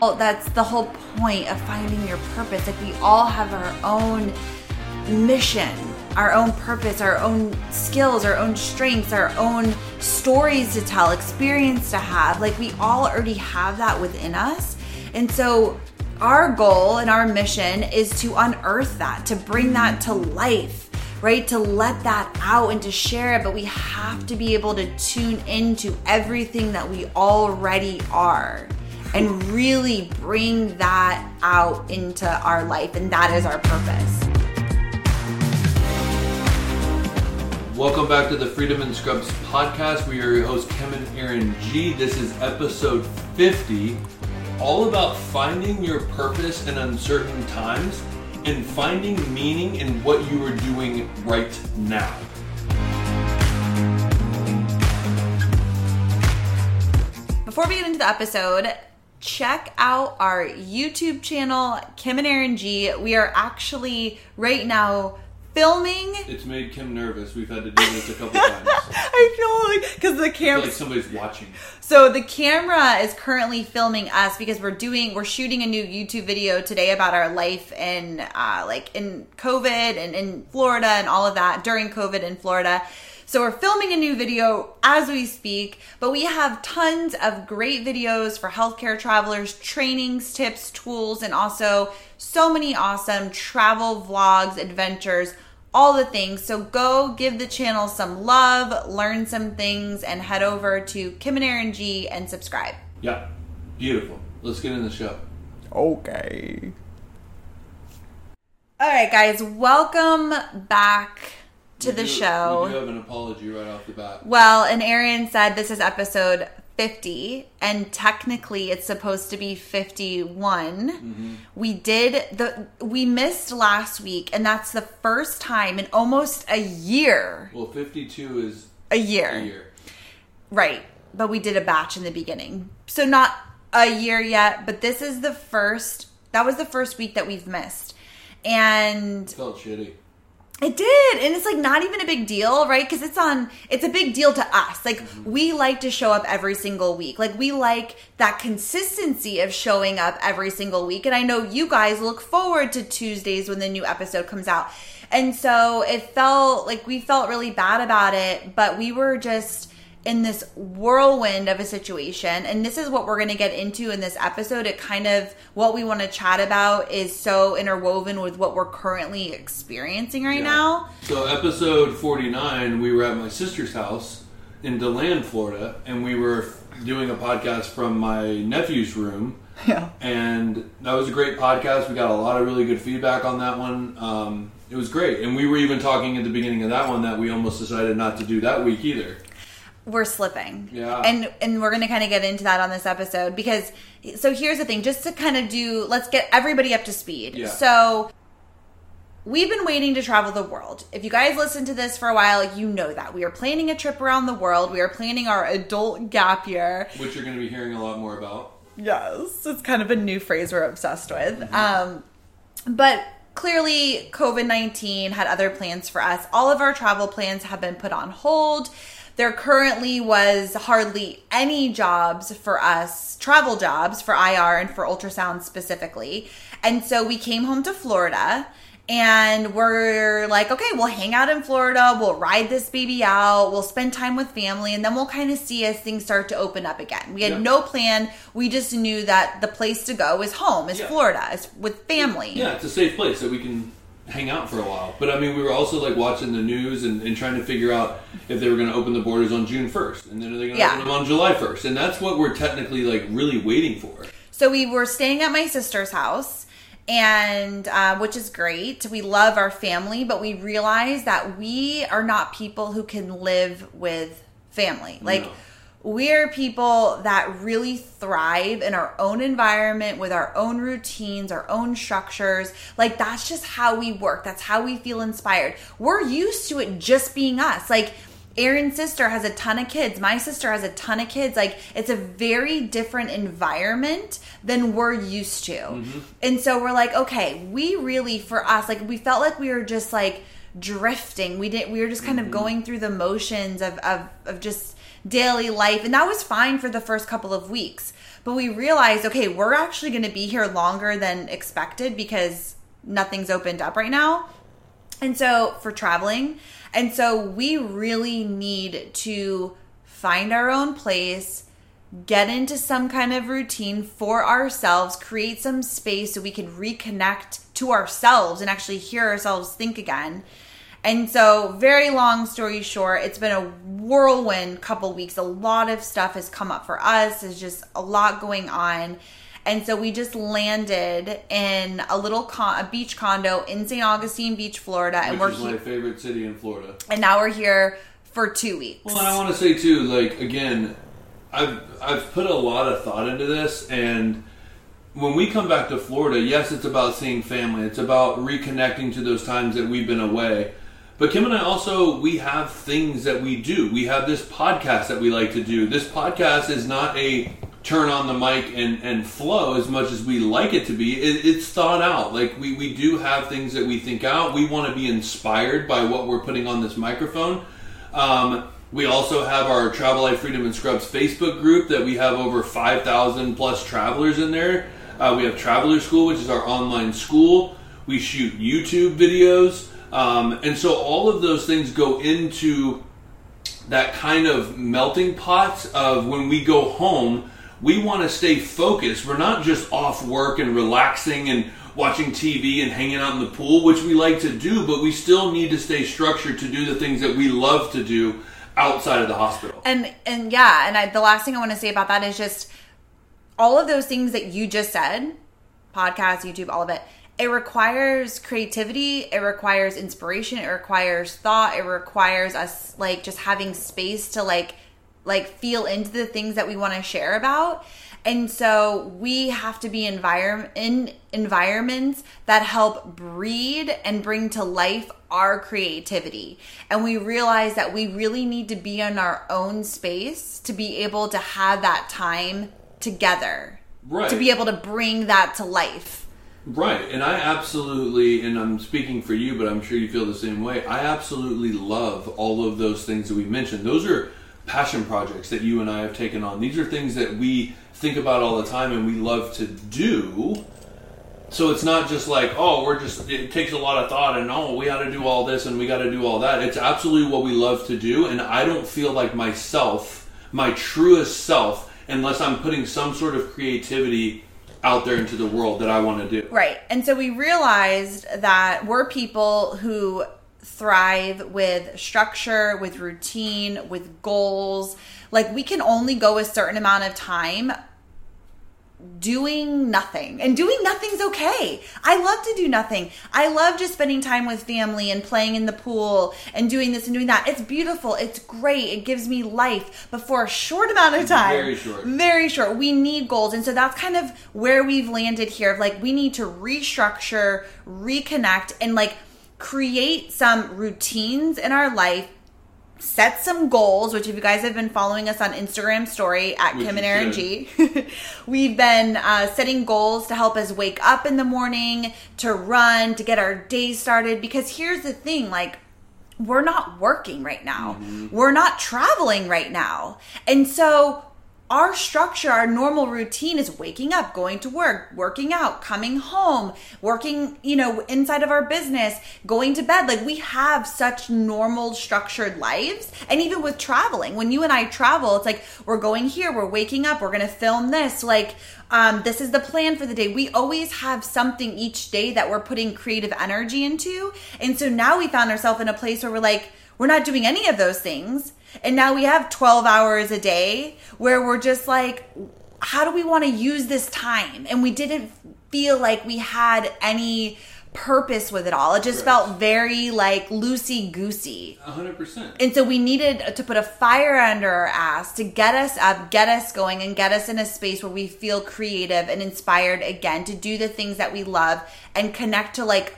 Well, that's the whole point of finding your purpose. Like we all have our own mission, our own purpose, our own skills, our own strengths, our own stories to tell, experience to have. Like we all already have that within us. And so our goal and our mission is to unearth that, to bring that to life right? To let that out and to share it, but we have to be able to tune into everything that we already are and really bring that out into our life. And that is our purpose. Welcome back to the Freedom in Scrubs podcast. We are your hosts, Kim and Aaron G. This is episode 50, all about finding your purpose in uncertain times and finding meaning in what you are doing right now. Before we get into the episode, check out our YouTube channel, Kim and Aaron G. We are actually right now filming. It's made Kim nervous. We've had to do this a couple times. I feel like because the camera, like somebody's watching. So the camera is currently filming us because we're doing we're shooting a new YouTube video today about our life in uh, like in COVID and in Florida and all of that during COVID in Florida. So we're filming a new video as we speak, but we have tons of great videos for healthcare travelers, trainings, tips, tools, and also so many awesome travel vlogs, adventures, all the things. So go give the channel some love, learn some things, and head over to Kim and Aaron G and subscribe. Yeah, beautiful. Let's get in the show. Okay. All right, guys, welcome back to We the do- show. We do have an apology right off the bat. Well, and Aaron said this is episode 50, and technically it's supposed to be 51. Mm-hmm. We did the we missed last week, and that's the first time in almost a year. Well, 52 is A year. a year. Right. But we did a batch in the beginning. So not a year yet, but this is the first that was the first week that we've missed. And Felt shitty. It did. And it's like not even a big deal, right? Because it's on, it's a big deal to us. Like mm-hmm. we like to show up every single week. Like we like that consistency of showing up every single week. And I know you guys look forward to Tuesdays when the new episode comes out. And so it felt like we felt really bad about it, but we were just in this whirlwind of a situation. And this is what we're going to get into in this episode. It kind of, what we want to chat about is so interwoven with what we're currently experiencing right Yeah. now. So, episode 49, we were at my sister's house in DeLand, Florida, and we were doing a podcast from my nephew's room. Yeah. And that was a great podcast. We got a lot of really good feedback on that one. Um, it was great. And we were even talking at the beginning of that one that we almost decided not to do that week either. We're slipping. Yeah. And and we're going to kind of get into that on this episode because so here's the thing just to kind of do let's get everybody up to speed. Yeah. So We've been waiting to travel the world. If you guys listen to this for a while, you know that. We are planning a trip around the world. We are planning our adult gap year. Which you're going to be hearing a lot more about. Yes, it's kind of a new phrase we're obsessed with. Um, but clearly, COVID 19 had other plans for us. All of our travel plans have been put on hold. There currently was hardly any jobs for us, travel jobs for IR and for ultrasound specifically. And so we came home to Florida and we're like, okay, we'll hang out in Florida, we'll ride this baby out, we'll spend time with family, and then we'll kind of see as things start to open up again. We had Yeah. no plan. We just knew that the place to go is home, is Yeah. Florida, is with family. Yeah, it's a safe place that we can hang out for a while. But I mean, we were also like watching the news and, and trying to figure out if they were going to open the borders on June 1st. And then are they going to Yeah. open them on July 1st? And that's what we're technically like really waiting for. So we were staying at my sister's house, and uh, which is great. We love our family, but we realize that we are not people who can live with family. Like. No. We're people that really thrive in our own environment with our own routines, our own structures. Like, that's just how we work. That's how we feel inspired. We're used to it just being us. Like, Aaron's sister has a ton of kids. My sister has a ton of kids. Like, it's a very different environment than we're used to. Mm-hmm. And so we're like, okay, we really, for us, like, we felt like we were just like drifting. We didn't, we were just kind of mm-hmm. going through the motions of, of, of just daily life. And that was fine for the first couple of weeks. But we realized, okay, we're actually going to be here longer than expected because nothing's opened up right now. And so for traveling. And so we really need to find our own place, get into some kind of routine for ourselves, create some space so we can reconnect to ourselves and actually hear ourselves think again. And so, very long story short, it's been a whirlwind couple weeks. A lot of stuff has come up for us. There's just a lot going on. And so we just landed in a little con- a beach condo in St. Augustine Beach, Florida, and Which we're is he- my favorite city in Florida. and now we're here for two weeks. Well, and I want to say too, like again, I've I've put a lot of thought into this, and when we come back to Florida, yes, it's about seeing family. It's about reconnecting to those times that we've been away. But Kim and I also we have things that we do. We have this podcast that we like to do. This podcast is not a turn on the mic and, and flow as much as we like it to be. It, it's thought out. Like we, we do have things that we think out. We want to be inspired by what we're putting on this microphone. Um, we also have our Travel Life Freedom in Scrubs Facebook group that we have over 5,000 plus travelers in there. Uh, we have Traveler School, which is our online school. We shoot YouTube videos. Um, and so all of those things go into that kind of melting pot of when we go home, we want to stay focused. We're not just off work and relaxing and watching TV and hanging out in the pool, which we like to do, but we still need to stay structured to do the things that we love to do outside of the hospital. and and yeah and I, the last thing i want to say about that is just all of those things that you just said podcast youtube all of it it requires creativity it requires inspiration it requires thought it requires us like just having space to like like feel into the things that we want to share about and so we have to be environment in environments that help breed and bring to life our creativity. And we realize that we really need to be in our own space to be able to have that time together. Right. To be able to bring that to life. Right, and I absolutely, and I'm speaking for you, but I'm sure you feel the same way. I absolutely love all of those things that we mentioned. Those are passion projects that you and I have taken on. These are things that we think about all the time and we love to do. So it's not just like, oh, we're just, it takes a lot of thought and oh, we got to do all this and we got to do all that. It's absolutely what we love to do. And I don't feel like myself, my truest self, unless I'm putting some sort of creativity out there into the world that I want to do. Right. And so we realized that we're people who thrive with structure, with routine, with goals. Like we can only go a certain amount of time doing nothing. And doing nothing's okay. I love to do nothing. I love just spending time with family and playing in the pool and doing this and doing that. It's beautiful. It's great. It gives me life. But for a short amount of time, Very short. very short. We need goals. And so that's kind of where we've landed here of like we need to restructure, reconnect and like create some routines in our life set some goals, which if you guys have been following us on Instagram story at Which Kim and Aaron. G, we've been uh, setting goals to help us wake up in the morning, to run, to get our day started. Because here's the thing, like, we're not working right now. We're not traveling right now. And so our structure, our normal routine is waking up, going to work, working out, coming home, working, you know, inside of our business, going to bed. Like we have such normal structured lives. And even with traveling, when you and I travel, it's like we're going here, we're waking up, we're going to film this, like um, this is the plan for the day. We always have something each day that we're putting creative energy into. And so now we found ourselves in a place where we're like, we're not doing any of those things. And now we have 12 hours a day where we're just like, how do we want to use this time? And we didn't feel like we had any purpose with it all. It just Right. felt very like loosey goosey. A hundred percent. And so we needed to put a fire under our ass to get us up, get us going, and get us in a space where we feel creative and inspired again to do the things that we love and connect to like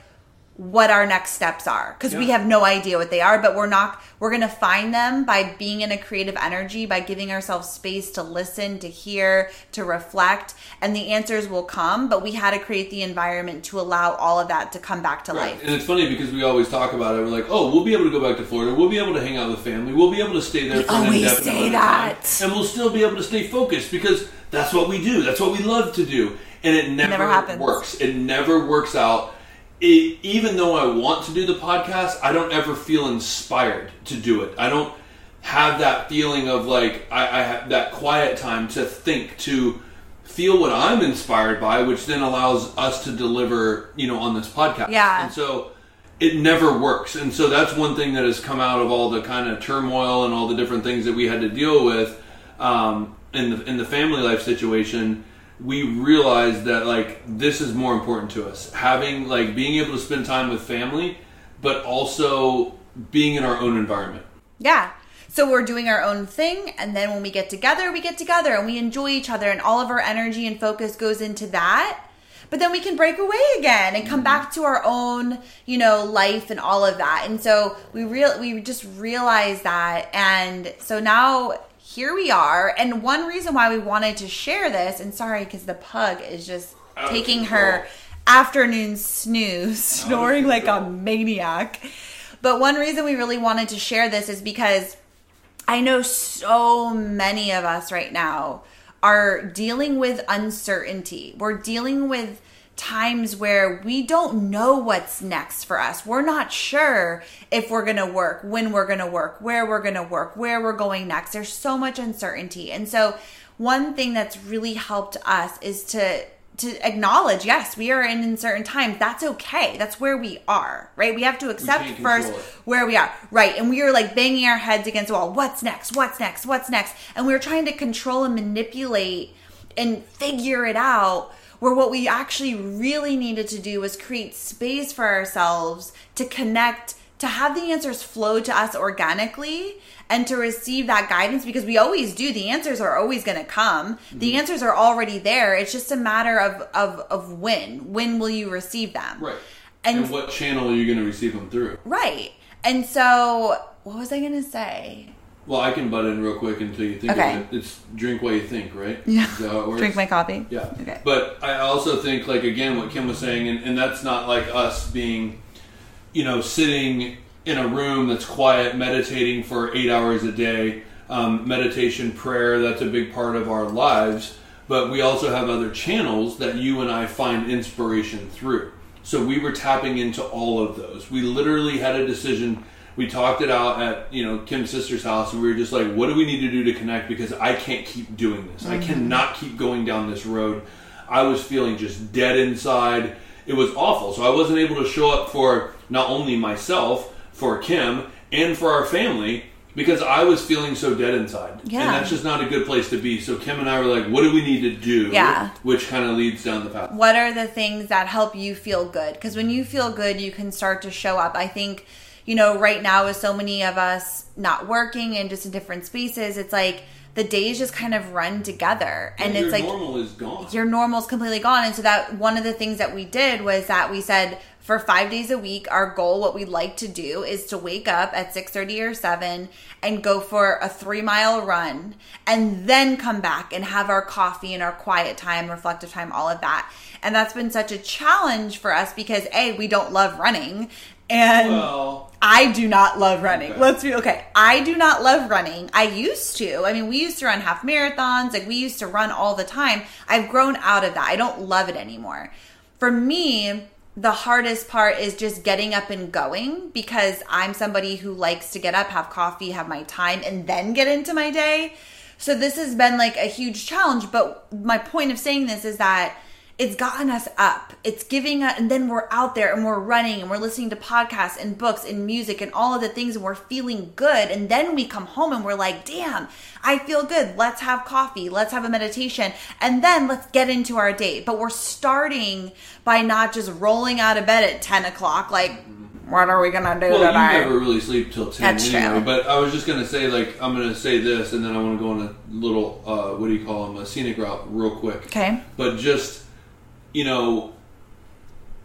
what our next steps are because we have no idea what they are but we're not we're going to find them by being in a creative energy by giving ourselves space to listen to hear to reflect and the answers will come but we had to create the environment to allow all of that to come back to Right. life And it's funny because we always talk about it. We're like, oh, we'll be able to go back to Florida. We'll be able to hang out with family. We'll be able to stay there We for always say of time. that. And we'll still be able to stay focused because that's what we do. That's what we love to do. And it never, never happens. works. It never works out. It, even though I want to do the podcast, I don't ever feel inspired to do it. I don't have that feeling of like I, I have that quiet time to think to feel what I'm inspired by, which then allows us to deliver, you know, on this podcast. Yeah. And so it never works. And so that's one thing that has come out of all the kind of turmoil and all the different things that we had to deal with um, in the in the family life situation. We realized that like this is more important to us. Having like being able to spend time with family, but also being in our own environment. Yeah. So we're doing our own thing, and then when we get together, we get together and we enjoy each other, and all of our energy and focus goes into that. But then we can break away again and come mm-hmm. back to our own, you know, life and all of that. And so we real we just realized that, and so now here we are. And one reason why we wanted to share this, and sorry because the pug is just Out taking her afternoon snooze, snoring like a maniac. But one reason we really wanted to share this is because I know so many of us right now are dealing with uncertainty. We're dealing with times where we don't know what's next for us. We're not sure if we're going to work, when we're going to work, where we're going to work, where we're going next. There's so much uncertainty. And so one thing that's really helped us is to to acknowledge, yes, we are in uncertain times. That's okay. That's where we are, right? We have to accept first where we are. Right. And we are like banging our heads against the wall. What's next? What's next? What's next? And we are trying to control and manipulate and figure it out. Where what we actually really needed to do was create space for ourselves to connect, to have the answers flow to us organically and to receive that guidance because we always do. The answers are always going to come. The Mm-hmm. answers are already there. It's just a matter of, of, of when. When will you receive them? Right. And- And, what channel are you going to receive them through? Right. And so, what was I going to say? Well, I can butt in real quick until you think Okay. of it. It's drink while you think, right? Yeah. Is that how it works? Drink my coffee. Yeah. Okay. But I also think, like, again, what Kim was saying, and, and that's not like us being, you know, sitting in a room that's quiet, meditating for eight hours a day. Um, meditation, prayer, that's a big part of our lives. But we also have other channels that you and I find inspiration through. So we were tapping into all of those. We literally had a decision. We talked it out at you know Kim's sister's house, and we were just like, "What do we need to do to connect?" Because I can't keep doing this. I mm-hmm. cannot keep going down this road. I was feeling just dead inside. It was awful. So I wasn't able to show up for not only myself, for Kim, and for our family because I was feeling so dead inside. Yeah. And that's just not a good place to be. So Kim and I were like, what do we need to do? Yeah. Which kind of leads down the path. What are the things that help you feel good? Because when you feel good, you can start to show up. I think, you know, right now, with so many of us not working and just in different spaces, it's like the days just kind of run together. And your it's like, your normal is gone. your normal's completely gone. And so that one of the things that we did was that we said for five days a week, our goal, what we'd like to do is to wake up at six thirty or seven and go for a three mile run and then come back and have our coffee and our quiet time, reflective time, all of that. And that's been such a challenge for us because A, we don't love running. And well, I do not love running. Okay. Let's be okay. I do not love running. I used to. I mean, we used to run half marathons. Like we used to run all the time. I've grown out of that. I don't love it anymore. For me, the hardest part is just getting up and going because I'm somebody who likes to get up, have coffee, have my time, and then get into my day. So this has been like a huge challenge. But my point of saying this is that it's gotten us up. It's giving us, and then we're out there and we're running and we're listening to podcasts and books and music and all of the things and we're feeling good. And then we come home and we're like, damn, I feel good. Let's have coffee. Let's have a meditation. And then let's get into our day. But we're starting by not just rolling out of bed at 10 o'clock, like, what are we going to do well, you today? never really sleep till ten That's anyway. true. But I was just gonna say, like, I'm gonna say this, and then I want to go on a little, uh, what do you call them, a scenic route, real quick. Okay. But just, you know,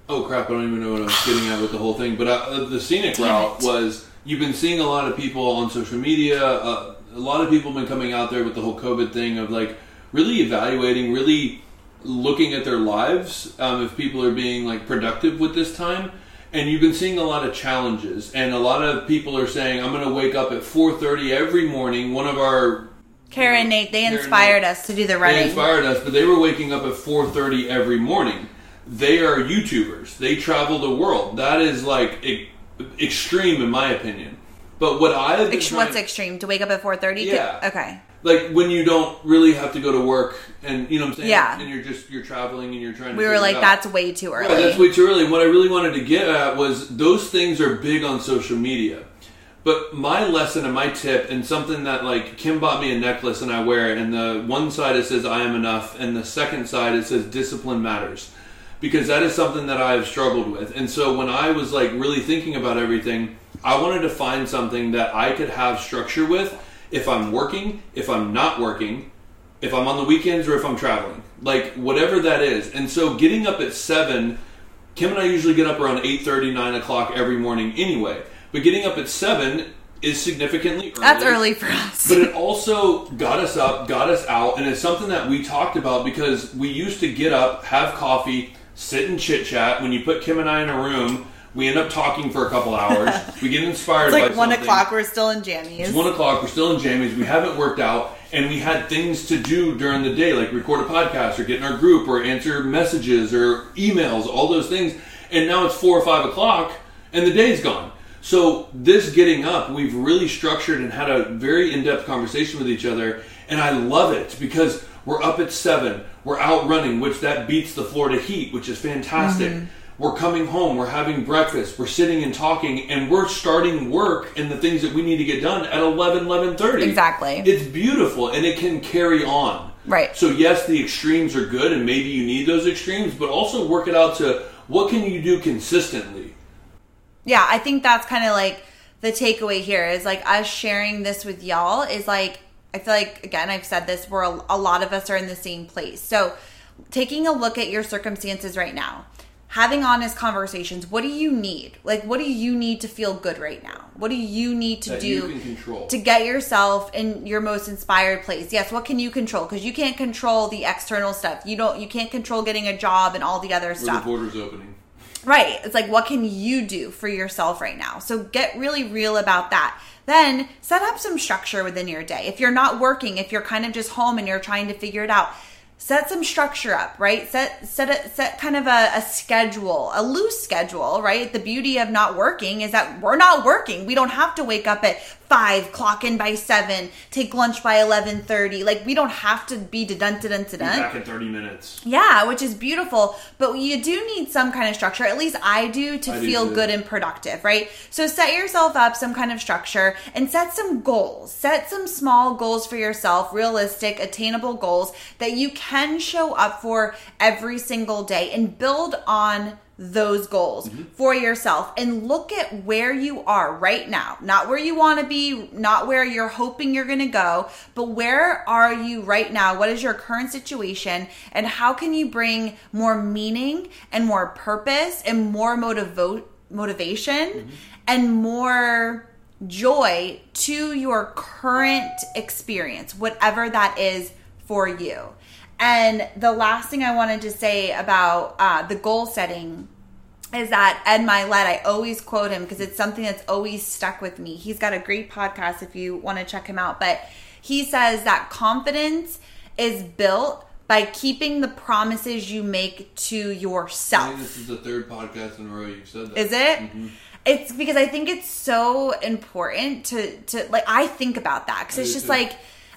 Oh crap! I don't even know what I was getting at with the whole thing. But uh, the scenic route was you've been seeing a lot of people on social media. Uh, a lot of people have been coming out there with the whole COVID thing of like really evaluating, really looking at their lives. Um, if people are being like productive with this time, and you've been seeing a lot of challenges, and a lot of people are saying, "I'm going to wake up at 4:30 every morning." One of our Kara and Nate, they Kara inspired Nate. us to do the running. they inspired us, but they were waking up at 4:30 every morning. They are YouTubers. They travel the world. That is like e- extreme in my opinion. But what I Ex- trying- What's extreme? To wake up at 4.30? Yeah. Okay. like when you don't really have to go to work and you know what I'm saying Yeah. and you're just you're traveling and you're trying to We were like, that's way too early. Right, that's way too early. And What I really wanted to get at was those things are big on social media. But my lesson and my tip, and something that like Kim bought me a necklace and I wear it, and the one side it says I am enough, and the second side it says discipline matters. Because that is something that I have struggled with. And so when I was like really thinking about everything, I wanted to find something that I could have structure with if I'm working, if I'm not working, if I'm on the weekends or if I'm traveling, like whatever that is. And so getting up at seven, Kim and I usually get up around 8.30, 9 o'clock every morning anyway. But getting up at seven is significantly early. That's early for us. But it also got us up, got us out, and it's something that we talked about because we used to get up, have coffee, sit and chit chat. When you put Kim and I in a room, we end up talking for a couple hours. we get inspired it's like by 1 something. o'clock. We're still in jammies. It's one o'clock. We're still in jammies. We haven't worked out, and we had things to do during the day, like record a podcast, or get in our group, or answer messages, or emails, all those things. And now it's four or five o'clock, and the day's gone. So this getting up, we've really structured and had a very in-depth conversation with each other, and I love it because we're up at seven, we're out running, which that beats the Florida heat, which is fantastic. Mm-hmm. We're coming home, we're having breakfast, we're sitting and talking, and we're starting work and the things that we need to get done at 11, 11.30. Exactly. It's beautiful, and it can carry on. Right. So yes, the extremes are good, and maybe you need those extremes, but also work it out to what can you do consistently. Yeah, I think that's kind of like the takeaway here is like us sharing this with y'all is like I feel like again I've said this where a, a lot of us are in the same place. So taking a look at your circumstances right now, having honest conversations. What do you need? Like what do you need to feel good right now? What do you need to That do you can control. to get yourself in your most inspired place? Yes, what can you control? Because you can't control the external stuff. You don't. You can't control getting a job and all the other Where the stuff. border's opening. Right. It's like, what can you do for yourself right now? So get really real about that. Then set up some structure within your day. If you're not working, if you're kind of just home and you're trying to figure it out, set some structure up, right? Set set a, set kind of a, a schedule, a loose schedule, right? The beauty of not working is that we're not working. We don't have to wake up at five, clock in by seven, take lunch by eleven thirty. Like we don't have to be dun dun dun Be dun. back in 30 minutes. Yeah, which is beautiful, but you do need some kind of structure. At least I do to I feel too. good and productive, right? So set yourself up some kind of structure and set some goals. Set some small goals for yourself, realistic, attainable goals that you can show up for every single day and build on those goals Mm-hmm. for yourself and look at where you are right now. Not where you want to be, not where you're hoping you're going to go, but where are you right now? What is your current situation and how can you bring more meaning and more purpose and more motivo- motivation and more joy to your current experience, whatever that is for you. And the last thing I wanted to say about uh, the goal setting is that Ed Mylett, I always quote him because it's something that's always stuck with me. He's got a great podcast if you want to check him out. But he says that confidence is built by keeping the promises you make to I think yourself. this is the third podcast in a row you've said that. Is it? It's because I think it's so important to to like I think about that because it's just too. like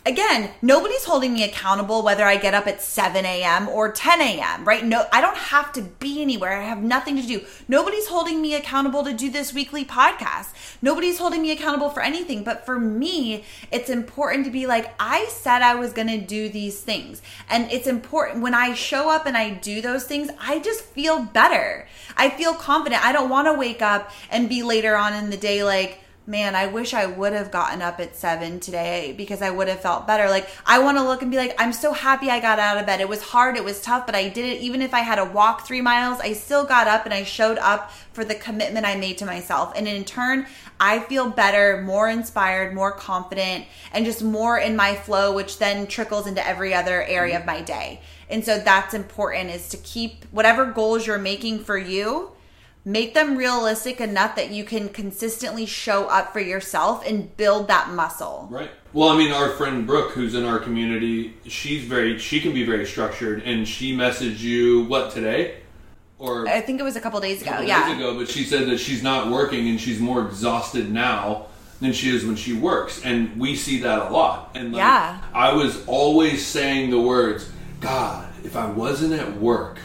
again nobody's holding me accountable whether I get up at seven a.m. or ten a.m. Right? No, I don't have to be anywhere. I have nothing to do. Nobody's holding me accountable to do this weekly podcast. Nobody's holding me accountable for anything. But for me, it's important to be like I said I was going to do these things, and it's important when I show up and I do those things. I just feel better. I feel confident. I don't want to wake up and be later on in the day like, man, I wish I would have gotten up at seven today because I would have felt better. Like, I want to look and be like, I'm so happy I got out of bed. It was hard, it was tough, but I did it. Even if I had to walk three miles, I still got up and I showed up for the commitment I made to myself. And in turn, I feel better, more inspired, more confident, and just more in my flow, which then trickles into every other area of mm-hmm. my day. And so that's important is to keep whatever goals you're making for you make them realistic enough that you can consistently show up for yourself and build that muscle. Right. Well, I mean, our friend Brooke, who's in our community, she's very, she can be very structured, and she messaged you what today, or I think it was a couple days ago. couple yeah. days ago, but she said that she's not working and she's more exhausted now than she is when she works, and we see that a lot. And like, Yeah. I was always saying the words, God, if I wasn't at work,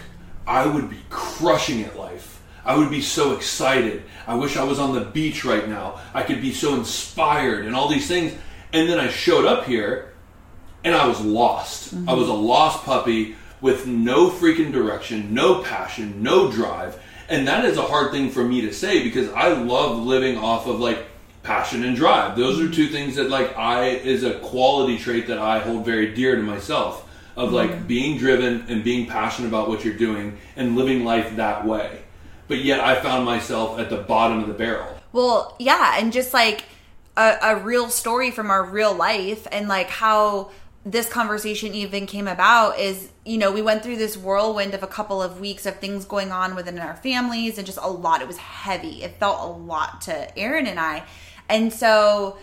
I would be crushing at life. I would be so excited. I wish I was on the beach right now. I could be so inspired and all these things. And then I showed up here and I was lost. I mm-hmm. was a lost puppy with no freaking direction, no passion, no drive. And that is a hard thing for me to say because I love living off of like passion and drive. Those are mm-hmm. two things that like I is a quality trait that I hold very dear to myself of like mm-hmm. being driven and being passionate about what you're doing and living life that way. But yet I found myself at the bottom of the barrel. Well, yeah, and just like a, a real story from our real life and like how this conversation even came about is, you know, we went through this whirlwind of a couple of weeks of things going on within our families and just a lot. It was heavy. It felt a lot to Aaron and I. And so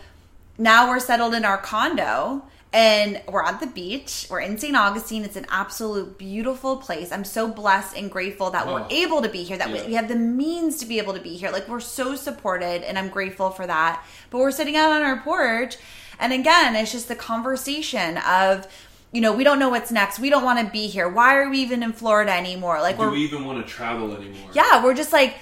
now we're settled in our condo and we're at the beach. We're in St. Augustine. It's an absolute beautiful place. I'm so blessed and grateful that we're Oh. able to be here, that Yeah. we, we have the means to be able to be here. Like, we're so supported, and I'm grateful for that. But we're sitting out on our porch, and again, it's just the conversation of, you know, we don't know what's next. We don't want to be here. Why are we even in Florida anymore? Like, Do we're even want to travel anymore? yeah, we're just like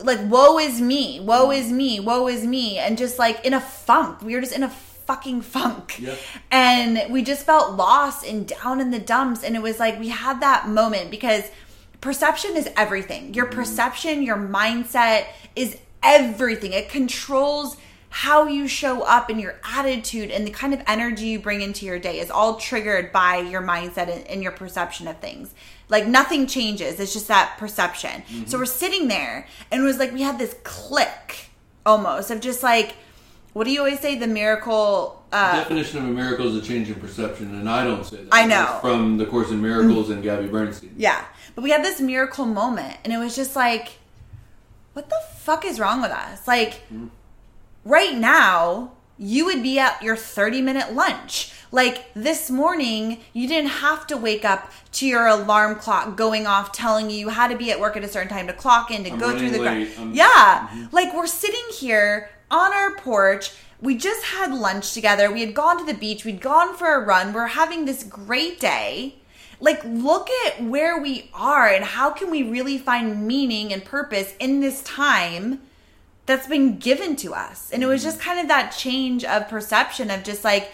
like woe is me, woe is me, woe is me, and just like in a funk. We are just in a fucking funk. Yeah. And we just felt lost and down in the dumps. And it was like we had that moment because perception is everything. Your mm-hmm. perception, your mindset is everything. It controls how you show up and your attitude and the kind of energy you bring into your day is all triggered by your mindset and, and your perception of things. Like nothing changes. It's just that perception. So mm-hmm. we're sitting there and it was like we had this click almost of just like what do you always say? The miracle uh definition of a miracle is a change in perception, and I don't say that. I know. It's from the Course in Miracles and Gabby Bernstein. Yeah. But we had this miracle moment and it was just like, what the fuck is wrong with us? Like, right now, you would be at your 30 minute lunch. Like this morning, you didn't have to wake up to your alarm clock going off telling you you had to be at work at a certain time to clock in, to I'm go through the. I'm- Yeah. Like we're sitting here on our porch. We just had lunch together. We had gone to the beach. We'd gone for a run. We're having this great day. Like, look at where we are and how can we really find meaning and purpose in this time that's been given to us. And it was mm-hmm. just kind of that change of perception of just like,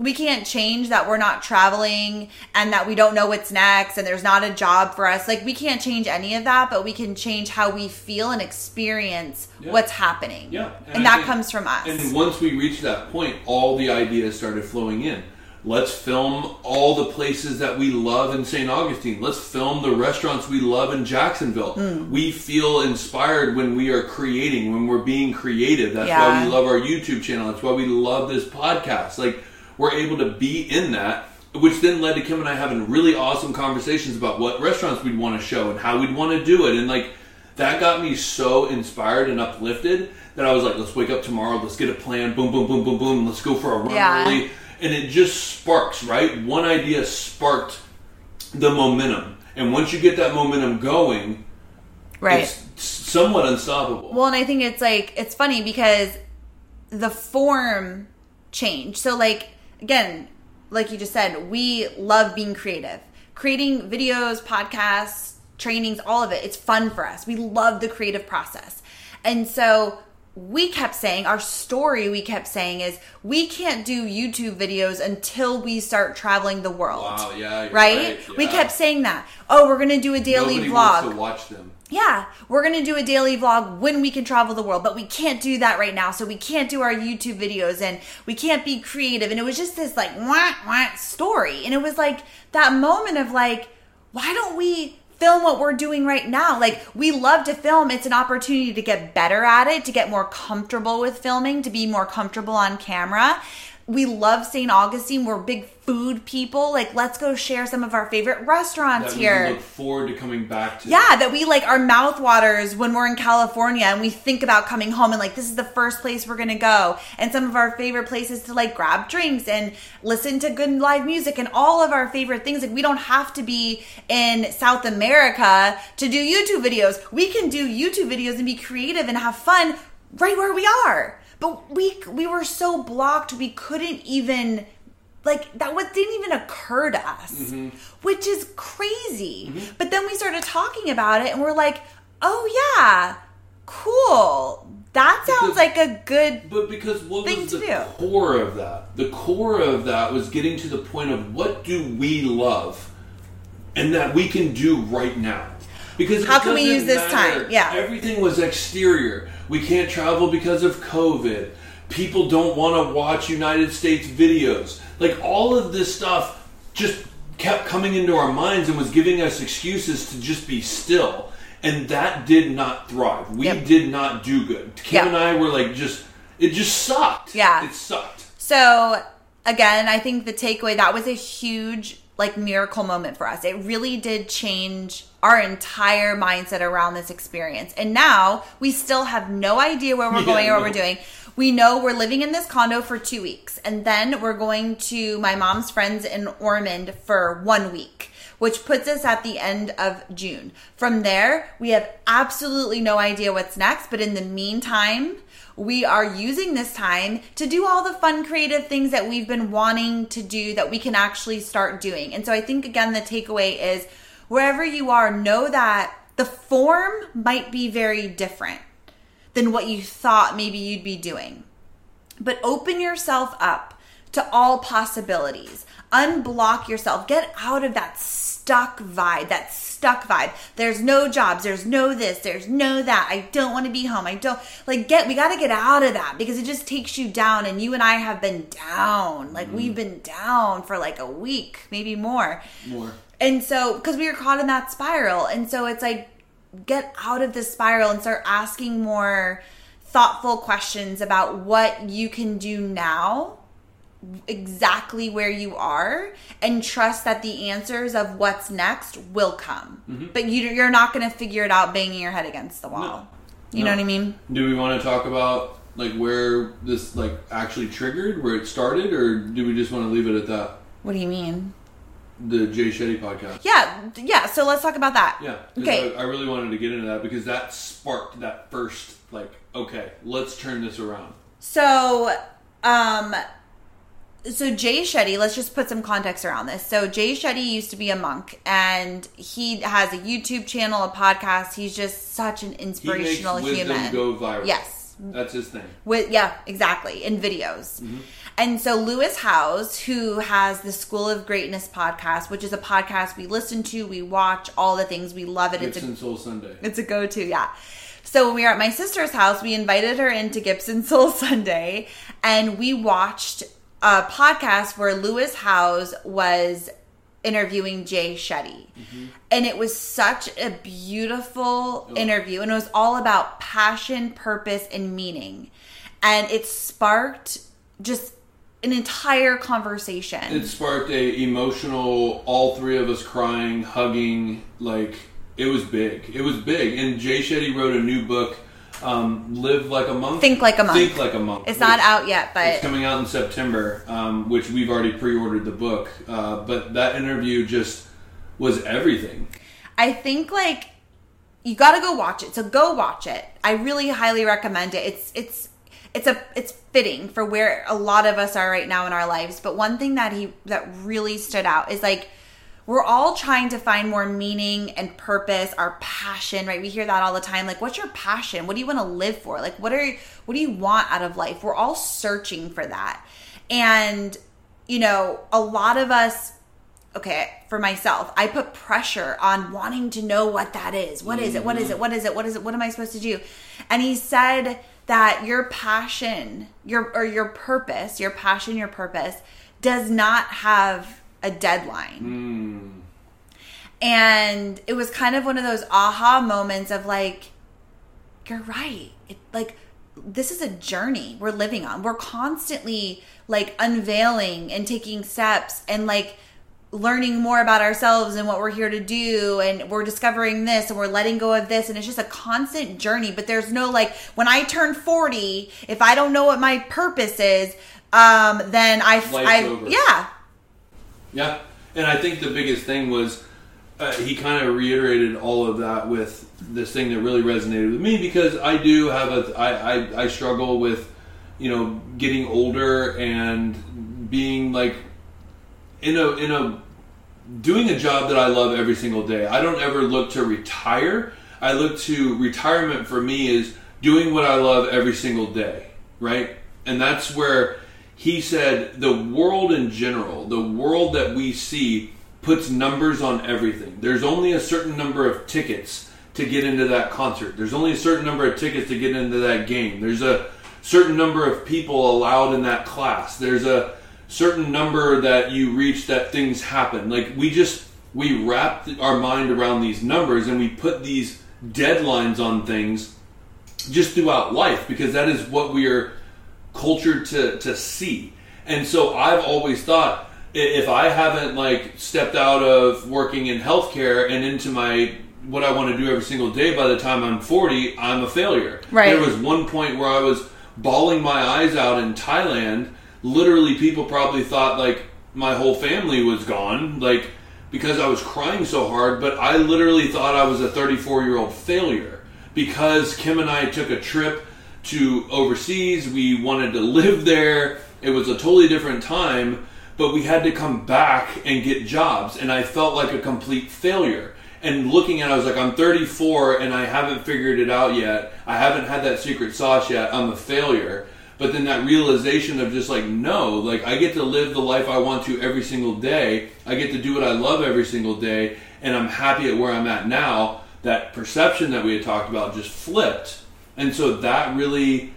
we can't change that we're not traveling and that we don't know what's next and there's not a job for us. Like, we can't change any of that, but we can change how we feel and experience Yeah. what's happening. Yeah, And, I that think- comes from us. And once we reached that point, all the ideas started flowing in. Let's film all the places that we love in St. Augustine. Let's film the restaurants we love in Jacksonville. Mm. We feel inspired when we are creating, when we're being creative. That's Yeah. why we love our YouTube channel. That's why we love this podcast. Like, we're able to be in that, which then led to Kim and I having really awesome conversations about what restaurants we'd want to show and how we'd want to do it. And like, that got me so inspired and uplifted that I was like, let's wake up tomorrow, let's get a plan, boom, boom, boom, boom, boom, let's go for a run Yeah. early. And it just sparks, right? One idea sparked the momentum. And once you get that momentum going, right. it's somewhat unstoppable. Well, and I think it's like it's funny because the form changed. So like again, like you just said, we love being creative. Creating videos, podcasts, trainings, all of it. It's fun for us. We love the creative process. And so we kept saying our story we kept saying is we can't do YouTube videos until we start traveling the world. Wow, yeah, right? right, We kept saying that. Oh, we're going to do a daily Nobody vlog. watch them. Yeah, we're gonna do a daily vlog when we can travel the world, but we can't do that right now. So we can't do our YouTube videos and we can't be creative. And it was just this like wah wah story. And it was like that moment of like, why don't we film what we're doing right now? Like, we love to film. It's an opportunity to get better at it, to get more comfortable with filming, to be more comfortable on camera we love St. Augustine. We're big food people. Like, let's go share some of our favorite restaurants here. We look forward to coming back to. Yeah, that we like our mouth waters when we're in California and we think about coming home and like this is the first place we're gonna go. And some of our favorite places to like grab drinks and listen to good live music and all of our favorite things. Like we don't have to be in South America to do YouTube videos. We can do YouTube videos and be creative and have fun right where we are but we we were so blocked we couldn't even like that what didn't even occur to us mm-hmm. which is crazy mm-hmm. but then we started talking about it and we're like oh yeah cool that sounds because, like a good but because what was the do? core of that the core of that was getting to the point of what do we love and that we can do right now because how can we use this matter. time yeah everything was exterior we can't travel because of COVID. People don't want to watch United States videos. Like all of this stuff just kept coming into our minds and was giving us excuses to just be still. And that did not thrive. We yep. did not do good. Kim yep. and I were like just it just sucked. Yeah. It sucked. So again, I think the takeaway that was a huge like miracle moment for us. It really did change our entire mindset around this experience. And now we still have no idea where we're yeah, going or what we're doing. We know we're living in this condo for two weeks, and then we're going to my mom's friends in Ormond for one week, which puts us at the end of June. From there, we have absolutely no idea what's next, but in the meantime, we are using this time to do all the fun, creative things that we've been wanting to do that we can actually start doing. And so I think, again, the takeaway is wherever you are, know that the form might be very different than what you thought maybe you'd be doing. But open yourself up to all possibilities. Unblock yourself. Get out of that stuck vibe, that stuck vibe. There's no jobs, there's no this, there's no that. I don't want to be home. I don't like get we got to get out of that because it just takes you down and you and I have been down. Like mm. we've been down for like a week, maybe more. More. And so because we were caught in that spiral and so it's like get out of this spiral and start asking more thoughtful questions about what you can do now exactly where you are and trust that the answers of what's next will come. Mm-hmm. But you, are not going to figure it out banging your head against the wall. No. You no. know what I mean? Do we want to talk about like where this like actually triggered, where it started, or do we just want to leave it at that? What do you mean? The Jay Shetty podcast. Yeah, yeah. So let's talk about that. Yeah. Okay. I, I really wanted to get into that because that sparked that first like, okay, let's turn this around. So, um, so Jay Shetty, let's just put some context around this. So Jay Shetty used to be a monk, and he has a YouTube channel, a podcast. He's just such an inspirational he makes human. Go viral. Yes, that's his thing. With yeah, exactly in videos. Mm-hmm. And so Lewis Howes, who has the School of Greatness podcast, which is a podcast we listen to, we watch all the things, we love it. Gibson it's a Soul Sunday. It's a go-to, yeah. So when we were at my sister's house, we invited her into Gibson Soul Sunday, and we watched a podcast where Lewis Howes was interviewing Jay Shetty. Mm-hmm. And it was such a beautiful oh. interview. And it was all about passion, purpose, and meaning. And it sparked just an entire conversation. It sparked a emotional, all three of us crying, hugging, like it was big. It was big. And Jay Shetty wrote a new book um, Live Like a Monk. Think Like a Monk. Think Like a Monk. It's not out yet, but it's coming out in September, um, which we've already pre-ordered the book. Uh, but that interview just was everything. I think like you got to go watch it. So go watch it. I really highly recommend it. It's it's it's a it's fitting for where a lot of us are right now in our lives. But one thing that he that really stood out is like we're all trying to find more meaning and purpose, our passion, right? We hear that all the time. Like, what's your passion? What do you want to live for? Like, what are what do you want out of life? We're all searching for that. And, you know, a lot of us okay, for myself, I put pressure on wanting to know what that is. What is it? What is it? What is it? What is it? What am I supposed to do? And he said that your passion, your or your purpose, your passion, your purpose does not have a deadline. And it was kind of one of those aha moments of like, you're right. It, like, this is a journey we're living on. We're constantly like unveiling and taking steps and like learning more about ourselves and what we're here to do and we're discovering this and we're letting go of this and it's just a constant journey but there's no like when i turn 40 if i don't know what my purpose is um then i Life's i over. yeah Yeah, and I think the biggest thing was uh, he kind of reiterated all of that with this thing that really resonated with me because I do have a I, I, I struggle with you know getting older and being like in a in a doing a job that I love every single day. I don't ever look to retire. I look to retirement for me is doing what I love every single day, right? And that's where he said the world in general, the world that we see puts numbers on everything. There's only a certain number of tickets to get into that concert. There's only a certain number of tickets to get into that game. There's a certain number of people allowed in that class. There's a certain number that you reach that things happen. Like we just we wrap our mind around these numbers and we put these deadlines on things just throughout life because that is what we are cultured to to see. And so I've always thought if I haven't like stepped out of working in healthcare and into my what I want to do every single day by the time I'm 40, I'm a failure. Right. There was one point where I was bawling my eyes out in Thailand. Literally people probably thought like my whole family was gone like because I was crying so hard, but I literally thought I was a 34 year old failure because Kim and I took a trip to overseas. We wanted to live there. It was a totally different time, but we had to come back and get jobs, and I felt like a complete failure. And looking at it, I was like, I'm 34 and I haven't figured it out yet. I haven't had that secret sauce yet. I'm a failure. But then that realization of just like, no, like I get to live the life I want to every single day. I get to do what I love every single day, and I'm happy at where I'm at now. That perception that we had talked about just flipped. And so that really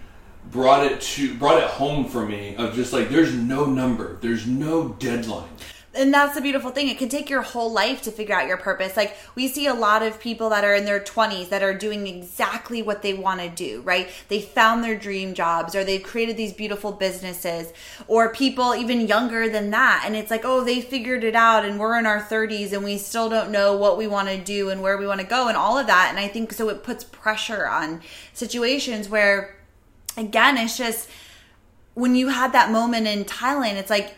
brought it to brought it home for me of just like there's no number, there's no deadline. And that's the beautiful thing. It can take your whole life to figure out your purpose. Like we see a lot of people that are in their 20s that are doing exactly what they want to do right? They found their dream jobs or they've created these beautiful businesses or people even younger than that. And it's like oh they figured it out and we're in our 30s and we still don't know what we want to do and where we want to go and all of that. And i think so it puts pressure on situations where again it's just when you had that moment in Thailand, it's like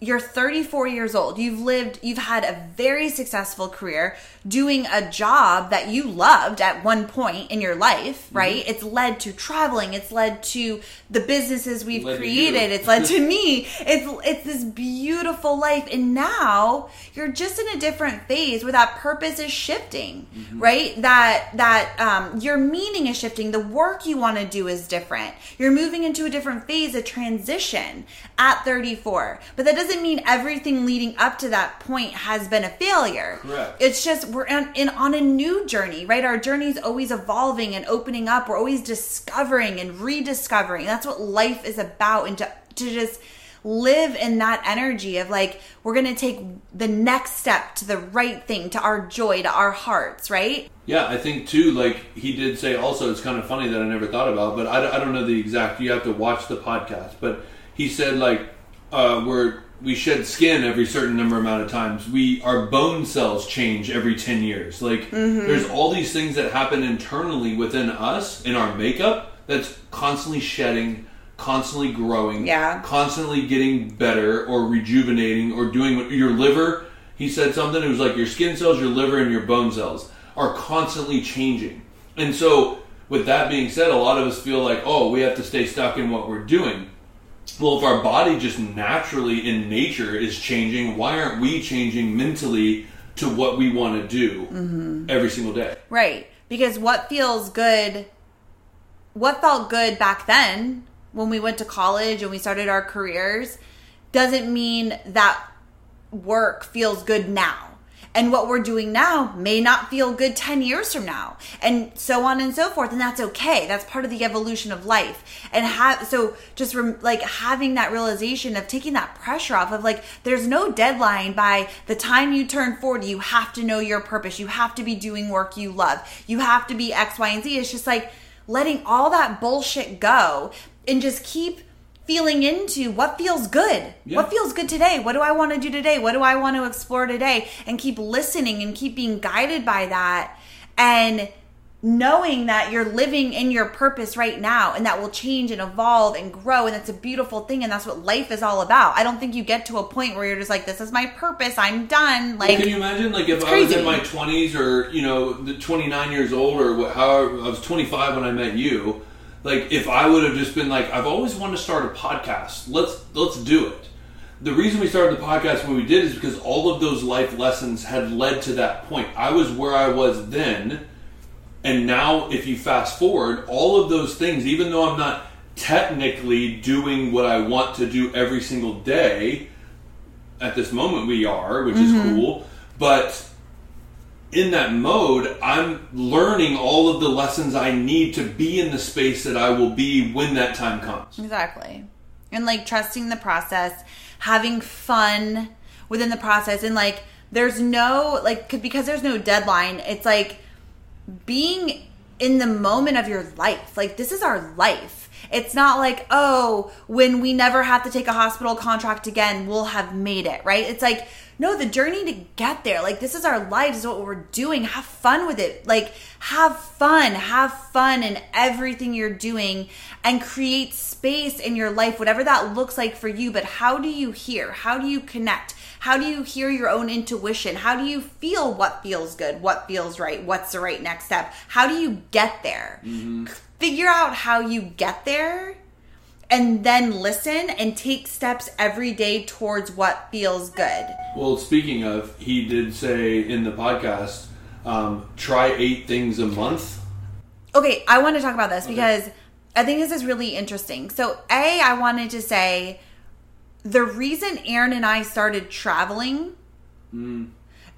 you're 34 years old. You've lived, you've had a very successful career doing a job that you loved at one point in your life, Mm-hmm. right? It's led to traveling. It's led to the businesses we've Led created. It's led to me. It's it's this beautiful life, and now you're just in a different phase where that purpose is shifting, Mm-hmm. right? That that um, your meaning is shifting. The work you want to do is different. You're moving into a different phase, a transition at 34. But that doesn't mean everything leading up to that point has been a failure. Correct. It's just we're on, in on a new journey, right? Our journey is always evolving and opening up. We're always discovering and rediscovering. That's what life is about, and to to just live in that energy of like we're gonna take the next step to the right thing, to our joy, to our hearts, right? Yeah, I think too. Like he did say, also it's kind of funny that I never thought about, but I, I don't know the exact. You have to watch the podcast, but he said like uh, we're we shed skin every certain number amount of times. We our bone cells change every ten years. Like mm-hmm. there's all these things that happen internally within us in our makeup that's constantly shedding, constantly growing, Yeah. constantly getting better or rejuvenating or doing what your liver. He said something. It was like your skin cells, your liver, and your bone cells are constantly changing. And so, with that being said, a lot of us feel like, oh, we have to stay stuck in what we're doing. Well, if our body just naturally in nature is changing, why aren't we changing mentally to what we want to do mm-hmm. every single day? Right. Because what feels good, what felt good back then when we went to college and we started our careers doesn't mean that work feels good now. And what we're doing now may not feel good 10 years from now, and so on and so forth. And that's okay. That's part of the evolution of life. And have, so just rem, like having that realization of taking that pressure off of like, there's no deadline by the time you turn 40, you have to know your purpose. You have to be doing work you love. You have to be X, Y, and Z. It's just like letting all that bullshit go and just keep feeling into what feels good. Yeah. What feels good today? What do I want to do today? What do I want to explore today? And keep listening and keep being guided by that and knowing that you're living in your purpose right now and that will change and evolve and grow and that's a beautiful thing and that's what life is all about. I don't think you get to a point where you're just like this is my purpose. I'm done. Like Can you imagine, like, if I was in my 20s or, you know, the 29 years old or what, however, I was 25 when I met you, like, if I would have just been like, I've always wanted to start a podcast. Let's, let's do it. The reason we started the podcast when we did is because all of those life lessons had led to that point. I was where I was then, and now if you fast forward, all of those things, even though I'm not technically doing what I want to do every single day, at this moment we are, which is mm-hmm. cool, but in that mode, I'm learning all of the lessons I need to be in the space that I will be when that time comes. Exactly. And like trusting the process, having fun within the process and like there's no like, because there's no deadline, it's like being in the moment of your life. Like this is our life. It's not like, oh, when we never have to take a hospital contract again, we'll have made it, right? It's like, no, the journey to get there. Like this is our life, this is what we're doing. Have fun with it. Like have fun. Have fun in everything you're doing and create space in your life, whatever that looks like for you. But how do you hear? How do you connect? How do you hear your own intuition? How do you feel what feels good? What feels right? What's the right next step? How do you get there? Mm-hmm. Figure out how you get there and then listen and take steps every day towards what feels good. Well, speaking of, he did say in the podcast, um, try eight things a month. Okay, I want to talk about this because I think this is really interesting. So, A, I wanted to say the reason Aaron and I started traveling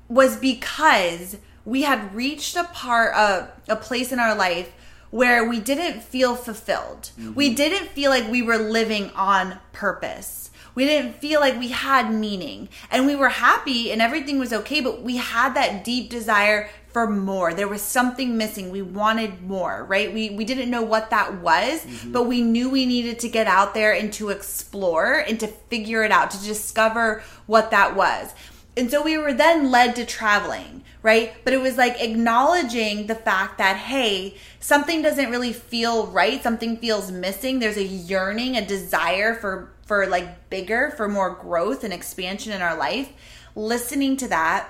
was because we had reached a part of a place in our life where we didn't feel fulfilled. Mm-hmm. We didn't feel like we were living on purpose. We didn't feel like we had meaning. And we were happy and everything was okay, but we had that deep desire for more. There was something missing. We wanted more, right? We we didn't know what that was, mm-hmm. but we knew we needed to get out there and to explore and to figure it out, to discover what that was. And so we were then led to traveling, right? But it was like acknowledging the fact that, hey, something doesn't really feel right. Something feels missing. There's a yearning, a desire for, for like bigger, for more growth and expansion in our life. Listening to that,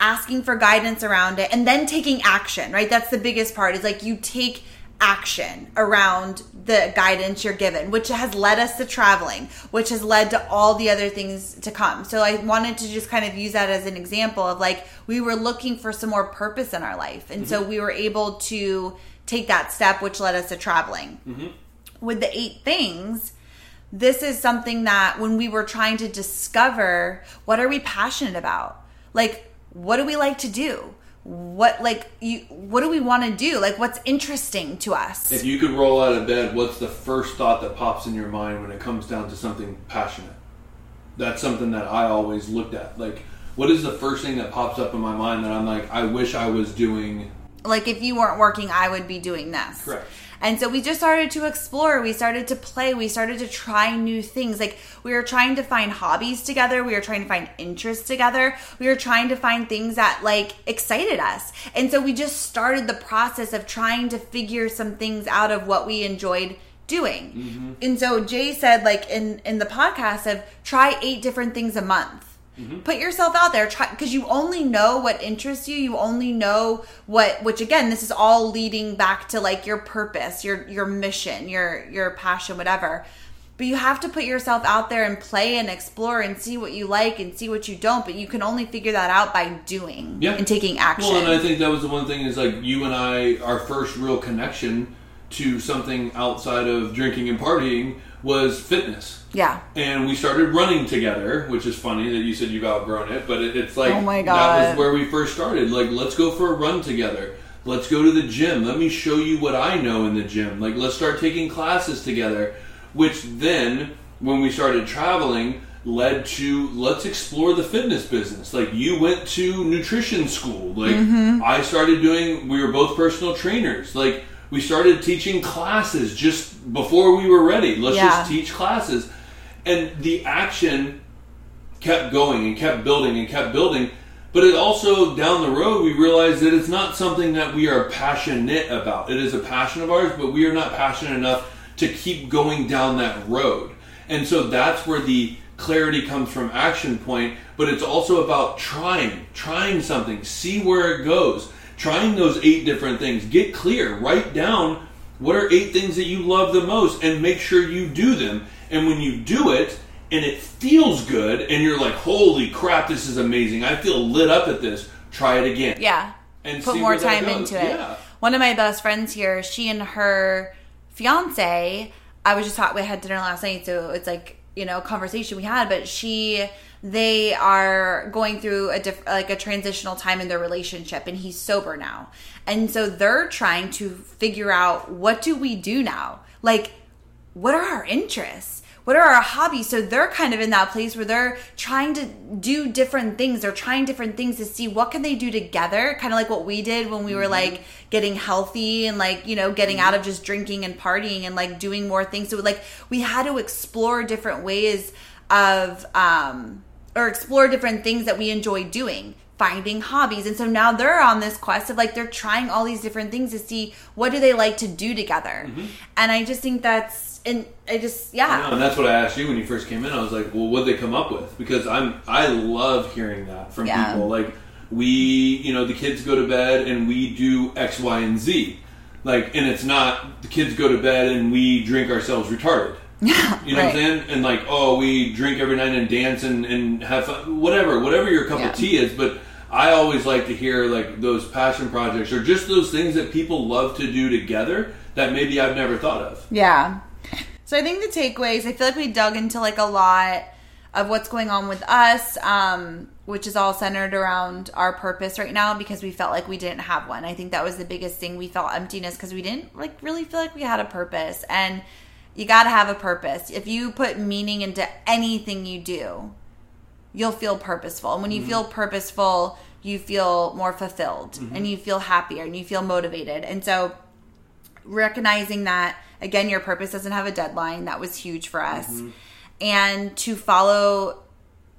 asking for guidance around it, and then taking action, right? That's the biggest part is like you take action around the guidance you're given, which has led us to traveling, which has led to all the other things to come. So I wanted to just kind of use that as an example of like we were looking for some more purpose in our life. And so mm-hmm. we were able to take that step, which led us to traveling. Mm-hmm. With the eight things, this is something that when we were trying to discover what are we passionate about? Like, what do we like to do? What like you what do we want to do? Like what's interesting to us? If you could roll out of bed, what's the first thought that pops in your mind when it comes down to something passionate? That's something that I always looked at. Like, what is the first thing that pops up in my mind that I'm like, I wish I was doing? like if you weren't working i would be doing this Correct. And so we just started to explore we started to play we started to try new things. Like we were trying to find hobbies together we were trying to find interests together we were trying to find things that like excited us. And so we just started the process of trying to figure some things out of what we enjoyed doing. Mm-hmm. And so jay said like in in the podcast of try eight different things a month Mm-hmm. put yourself out there. Try because you only know what interests you. You only know what which again this is all leading back to like your purpose your your mission your your passion whatever. But you have to put yourself out there and play and explore and see what you like and see what you don't. But you can only figure that out by doing Yeah. and taking action Well, and I think that was the one thing is like you and I, our first real connection to something outside of drinking and partying was fitness. Yeah. And we started running together, which is funny that you said you've outgrown it, but it, it's like Oh my God. that was where we first started. Like, let's go for a run together. Let's go to the gym. Let me show you what I know in the gym. Like, let's start taking classes together. Which then, when we started traveling, led to let's explore the fitness business. Like, you went to nutrition school. Like, Mm-hmm. I started doing. We were both personal trainers. Like. We started teaching classes just before we were ready. Let's Yeah. just teach classes. And the action kept going and kept building and kept building. But it also, down the road, we realized that it's not something that we are passionate about. It is a passion of ours, but we are not passionate enough to keep going down that road. And so that's where the clarity comes from action point, but it's also about trying, trying something, see where it goes, trying those eight different things. Get clear, write down what are eight things that you love the most and make sure you do them. And when you do it and it feels good and you're like, holy crap, this is amazing. I feel lit up at this. Try it again. Yeah. And Put more time into it. Yeah. One of my best friends here, she and her fiance, I was just talking, we had dinner last night, so it's like, you know, conversation we had, but she, they are going through a diff, like a transitional time in their relationship and he's sober now. And so they're trying to figure out what do we do now? Like, what are our interests? What are our hobbies? So they're kind of in that place where they're trying to do different things. They're trying different things to see what can they do together, kind of like what we did when we were like mm-hmm. getting healthy and like, you know, getting mm-hmm. out of just drinking and partying and like doing more things. So like we had to explore different ways of um or explore different things that we enjoy doing finding hobbies and so now they're on this quest of like they're trying all these different things to see what do they like to do together and i just think that's and i just I know, yeah and that's what I asked you when you first came in. I was like, "Well, what they come up with?" Because I'm I love hearing that from Yeah. people. Like we, you know, the kids go to bed and we do X, Y, and Z. Like, and it's not the kids go to bed and we drink ourselves retarded. Yeah You know what I'm saying? And like, oh, we drink every night and dance and, and have fun. Whatever, whatever your cup Yeah. of tea is. But I always like to hear like those passion projects or just those things that people love to do together that maybe I've never thought of. Yeah. So I think the takeaways, I feel like we dug into like a lot of what's going on with us, um, which is all centered around our purpose right now because we felt like we didn't have one. I think that was the biggest thing. We felt emptiness because we didn't like really feel like we had a purpose. And you got to have a purpose. If you put meaning into anything you do, you'll feel purposeful. And when you mm-hmm. feel purposeful, you feel more fulfilled mm-hmm. and you feel happier and you feel motivated. And so recognizing that again your purpose doesn't have a deadline that was huge for us mm-hmm. and to follow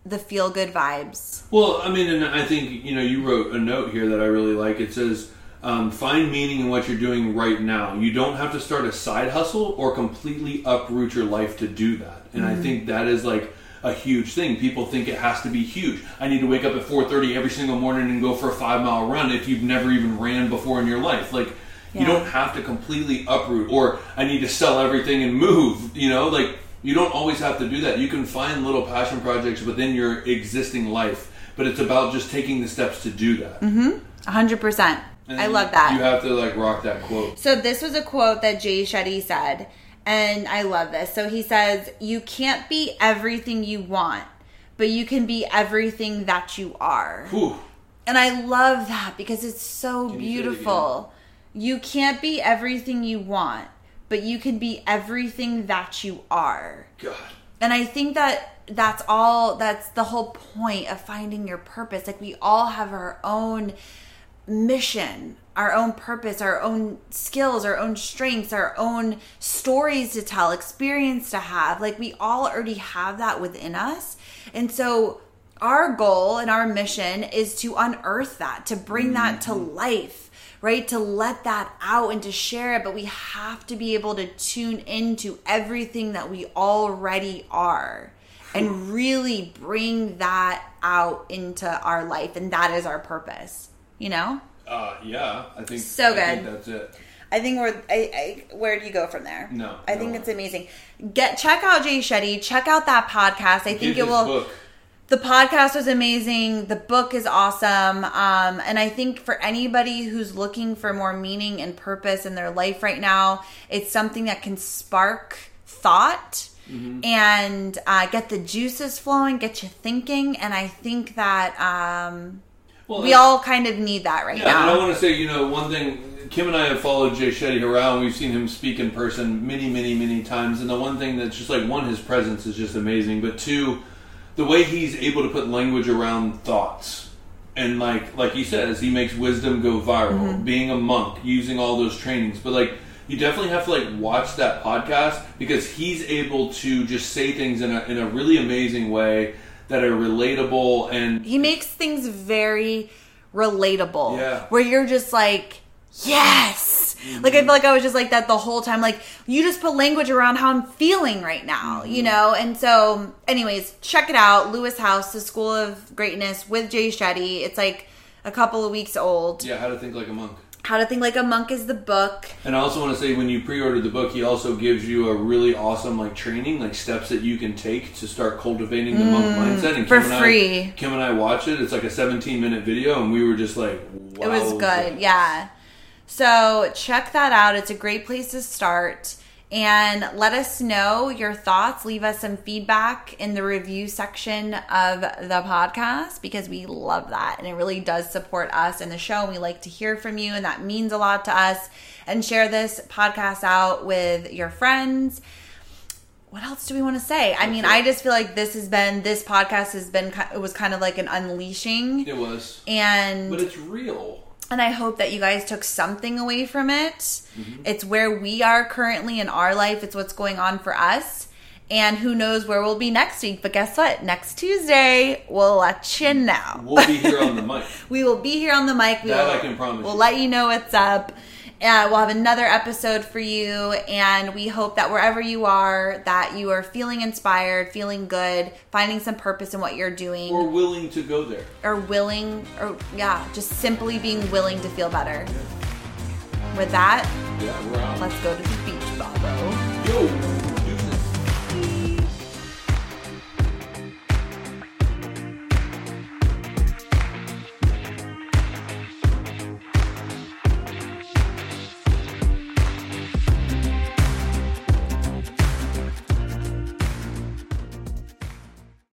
the feel good vibes Well, I mean, and I think you know you wrote a note here that I really like. It says, um, "Find meaning in what you're doing right now. You don't have to start a side hustle or completely uproot your life to do that." And I think that is like a huge thing. People think it has to be huge. I need to wake up at 4:30 every single morning and go for a five mile run. If you've never even ran before in your life, like. You don't have to completely uproot, or I need to sell everything and move. You know, like you don't always have to do that. You can find little passion projects within your existing life, but it's about just taking the steps to do that. 100% And i love that You have to like rock that quote. So this was a quote that Jay Shetty said, and I love this. So he says, "You can't be everything you want, but you can be everything that you are." Whew. And I love that because it's so Can you beautiful. You can't be everything you want, but you can be everything that you are. God. And I think that that's all that's the whole point of finding your purpose. Like we all have our own mission, our own purpose, our own skills, our own strengths, our own stories to tell, experience to have. Like we all already have that within us. And so our goal and our mission is to unearth that, to bring that to mm-hmm. life, right? To let that out and to share it. But we have to be able to tune into everything that we already are and hmm. really bring that out into our life. And that is our purpose, you know? Uh, yeah, I think So Good. I think that's it. I think we're. I, I, where do you go from there? No, I think no. it's amazing. Get check out Jay Shetty. Check out that podcast. I think Get it will. book. The podcast was amazing. The book is awesome. Um, and I think for anybody who's looking for more meaning and purpose in their life right now, it's something that can spark thought Mm-hmm. and uh, get the juices flowing, get you thinking. And I think that um, Well, we all kind of need that right Yeah, and I want to say, you know, one thing. Kim and I have followed Jay Shetty around. We've seen him speak in person many, many, many times. And the one thing that's just like one, his presence is just amazing. But two, the way he's able to put language around thoughts. And like, like he says, he makes wisdom go viral. Mm-hmm. Being a monk, using all those trainings. But like, you definitely have to like watch that podcast because he's able to just say things in a in a really amazing way that are relatable and he makes things very relatable. Yeah. Where you're just like, yes. Like I mm-hmm. feel like I was just like that the whole time. Like you just put language around how I'm feeling right now, you mm-hmm. know. And so, anyways, check it out. Lewis Howes, the School of Greatness with Jay Shetty. It's like a couple of weeks old. yeah, how to think like a monk. How to Think Like a Monk is the book. And I also want to say, when you pre-order the book, he also gives you a really awesome like training, like steps that you can take to start cultivating the monk mindset. And Mm, for Kim and free. I, Kim and I watched it. It's like a 17-minute video, and we were just like, wow, It was good, yeah. So check that out. It's a great place to start. And let us know your thoughts. Leave us some feedback in the review section of the podcast because we love that. And it really does support us and the show. And we like to hear from you, and that means a lot to us. And share this podcast out with your friends. What else do we want to say? I mean, I just feel like this has been, this podcast has been, it was kind of like an unleashing. It was, And but it's real. And I hope that you guys took something away from it. Mm-hmm. It's where we are currently in our life, it's what's going on for us. And who knows where we'll be next week. But guess what? Next Tuesday, we'll let you know. We'll be here on the mic. we will be here on the mic. We That will, I can promise We'll you. let you know what's up. Uh, we'll have another episode for you, and we hope that wherever you are, that you are feeling inspired, feeling good, finding some purpose in what you're doing We're willing to go there. or willing or yeah just simply being willing to feel better with that Yeah, let's go to the beach Bobo. Yo.